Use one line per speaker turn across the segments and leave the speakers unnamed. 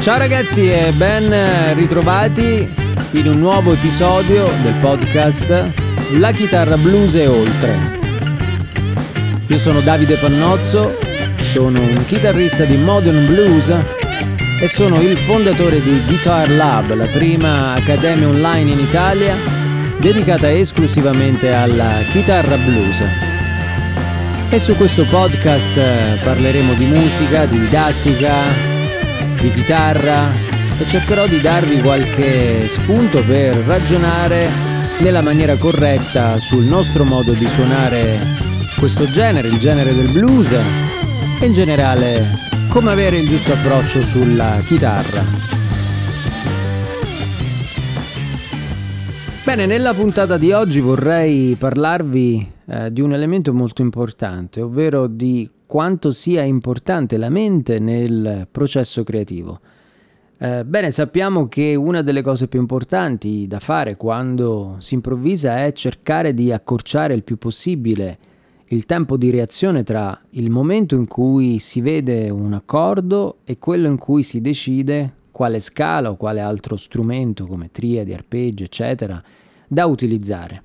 Ciao ragazzi e ben ritrovati in un nuovo episodio del podcast La chitarra blues e oltre. Io sono Davide Pannozzo, sono un chitarrista di Modern Blues e sono il fondatore di Guitar Lab, la prima accademia online in Italia dedicata esclusivamente alla chitarra blues. E su questo podcast parleremo di musica, di didattica, di chitarra e cercherò di darvi qualche spunto per ragionare nella maniera corretta sul nostro modo di suonare questo genere, il genere del blues e in generale come avere il giusto approccio sulla chitarra. Bene, nella puntata di oggi vorrei parlarvi eh, di un elemento molto importante, ovvero di quanto sia importante la mente nel processo creativo. Eh, bene, sappiamo che una delle cose più importanti da fare quando si improvvisa è cercare di accorciare il più possibile il tempo di reazione tra il momento in cui si vede un accordo e quello in cui si decide quale scala o quale altro strumento come triadi, arpeggi, eccetera, da utilizzare.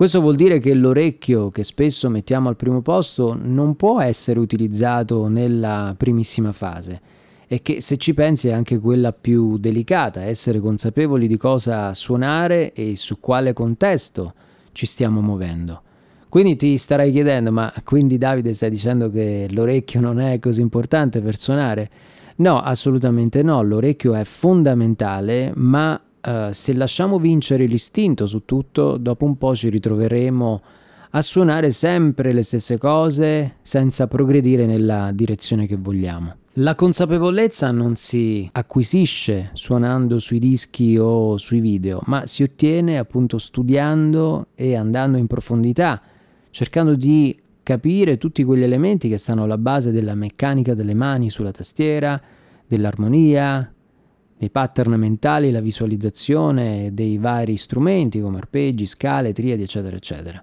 Questo vuol dire che l'orecchio che spesso mettiamo al primo posto non può essere utilizzato nella primissima fase e che se ci pensi è anche quella più delicata, essere consapevoli di cosa suonare e su quale contesto ci stiamo muovendo. Quindi ti starai chiedendo, ma quindi Davide stai dicendo che l'orecchio non è così importante per suonare? No, assolutamente no, l'orecchio è fondamentale, ma uh, se lasciamo vincere l'istinto su tutto, dopo un po' ci ritroveremo a suonare sempre le stesse cose senza progredire nella direzione che vogliamo. La consapevolezza non si acquisisce suonando sui dischi o sui video, ma si ottiene appunto studiando e andando in profondità, cercando di capire tutti quegli elementi che stanno alla base della meccanica delle mani sulla tastiera, dell'armonia, dei pattern mentali, la visualizzazione dei vari strumenti come arpeggi, scale, triadi, eccetera, eccetera.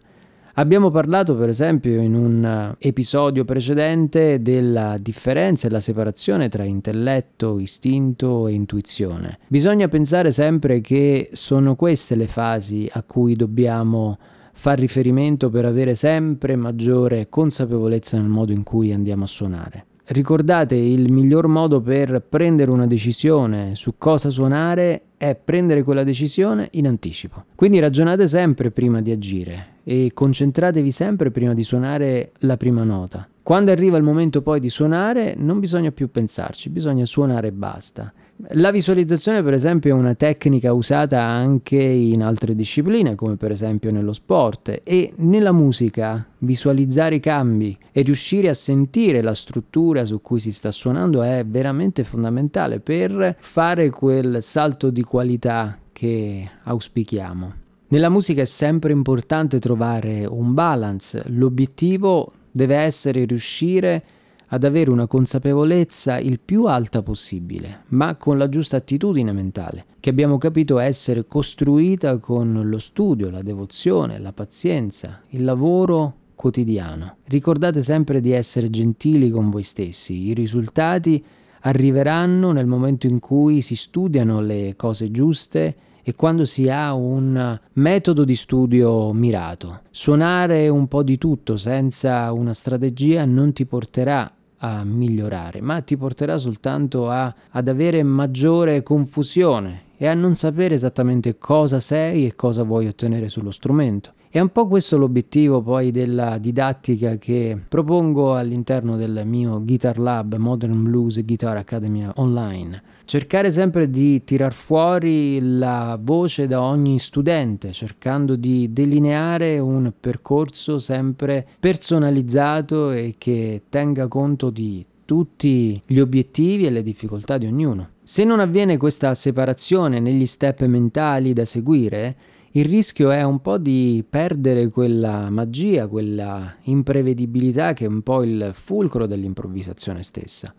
Abbiamo parlato per esempio in un eh, episodio precedente della differenza e la separazione tra intelletto, istinto e intuizione. Bisogna pensare sempre che sono queste le fasi a cui dobbiamo far riferimento per avere sempre maggiore consapevolezza nel modo in cui andiamo a suonare. Ricordate, il miglior modo per prendere una decisione su cosa suonare è prendere quella decisione in anticipo. Quindi ragionate sempre prima di agire e concentratevi sempre prima di suonare la prima nota. Quando arriva il momento poi di suonare non bisogna più pensarci, bisogna suonare e basta. La visualizzazione per esempio è una tecnica usata anche in altre discipline come per esempio nello sport e nella musica visualizzare i cambi e riuscire a sentire la struttura su cui si sta suonando è veramente fondamentale per fare quel salto di qualità che auspichiamo. Nella musica è sempre importante trovare un balance, l'obiettivo deve essere riuscire ad avere una consapevolezza il più alta possibile, ma con la giusta attitudine mentale, che abbiamo capito essere costruita con lo studio, la devozione, la pazienza, il lavoro quotidiano. Ricordate sempre di essere gentili con voi stessi, i risultati arriveranno nel momento in cui si studiano le cose giuste e quando si ha un metodo di studio mirato. Suonare un po' di tutto senza una strategia non ti porterà a migliorare, ma ti porterà soltanto a, ad avere maggiore confusione e a non sapere esattamente cosa sei e cosa vuoi ottenere sullo strumento. È un po' questo l'obiettivo poi della didattica che propongo all'interno del mio Guitar Lab Modern Blues Guitar Academy online. Cercare sempre di tirar fuori la voce da ogni studente, cercando di delineare un percorso sempre personalizzato e che tenga conto di tutti gli obiettivi e le difficoltà di ognuno. Se non avviene questa separazione negli step mentali da seguire, il rischio è un po' di perdere quella magia, quella imprevedibilità che è un po' il fulcro dell'improvvisazione stessa.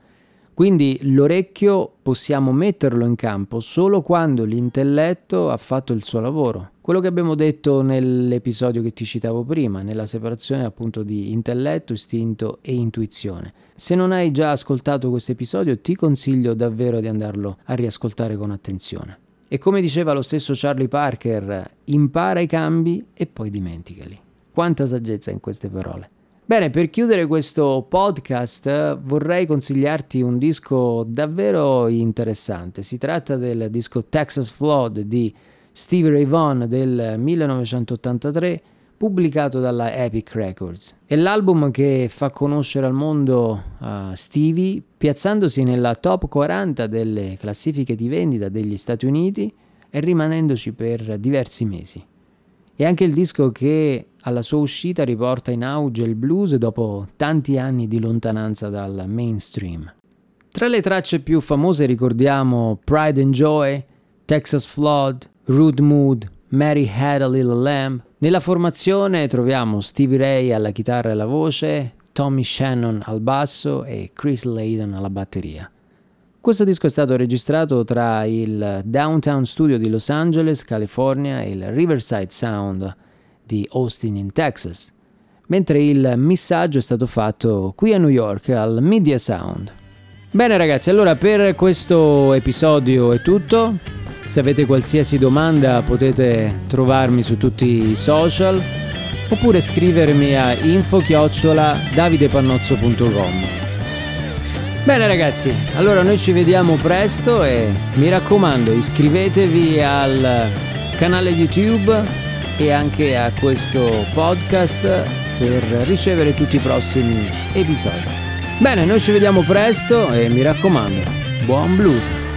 Quindi l'orecchio possiamo metterlo in campo solo quando l'intelletto ha fatto il suo lavoro. Quello che abbiamo detto nell'episodio che ti citavo prima, nella separazione appunto di intelletto, istinto e intuizione. Se non hai già ascoltato questo episodio ti consiglio davvero di andarlo a riascoltare con attenzione. E come diceva lo stesso Charlie Parker, impara i cambi e poi dimenticali. Quanta saggezza in queste parole. Bene, per chiudere questo podcast vorrei consigliarti un disco davvero interessante. Si tratta del disco Texas Flood di Stevie Ray Vaughan del 1983 pubblicato dalla Epic Records. È l'album che fa conoscere al mondo uh, Stevie piazzandosi nella top 40 delle classifiche di vendita degli Stati Uniti e rimanendoci per diversi mesi. È anche il disco che alla sua uscita riporta in auge il blues dopo tanti anni di lontananza dal mainstream. Tra le tracce più famose ricordiamo Pride and Joy, Texas Flood, Rude Mood, Mary Had a Little Lamb. Nella formazione troviamo Stevie Ray alla chitarra e alla voce, Tommy Shannon al basso e Chris Layden alla batteria. Questo disco è stato registrato tra il Downtown Studio di Los Angeles, California e il Riverside Sound di Austin in Texas, mentre il missaggio è stato fatto qui a New York al Media Sound. Bene ragazzi, allora per questo episodio è tutto. Se avete qualsiasi domanda potete trovarmi su tutti i social oppure scrivermi a info-davidepannozzo.com. Bene ragazzi, allora noi ci vediamo presto e mi raccomando iscrivetevi al canale YouTube e anche a questo podcast per ricevere tutti i prossimi episodi. Bene, noi ci vediamo presto e mi raccomando, buon blues!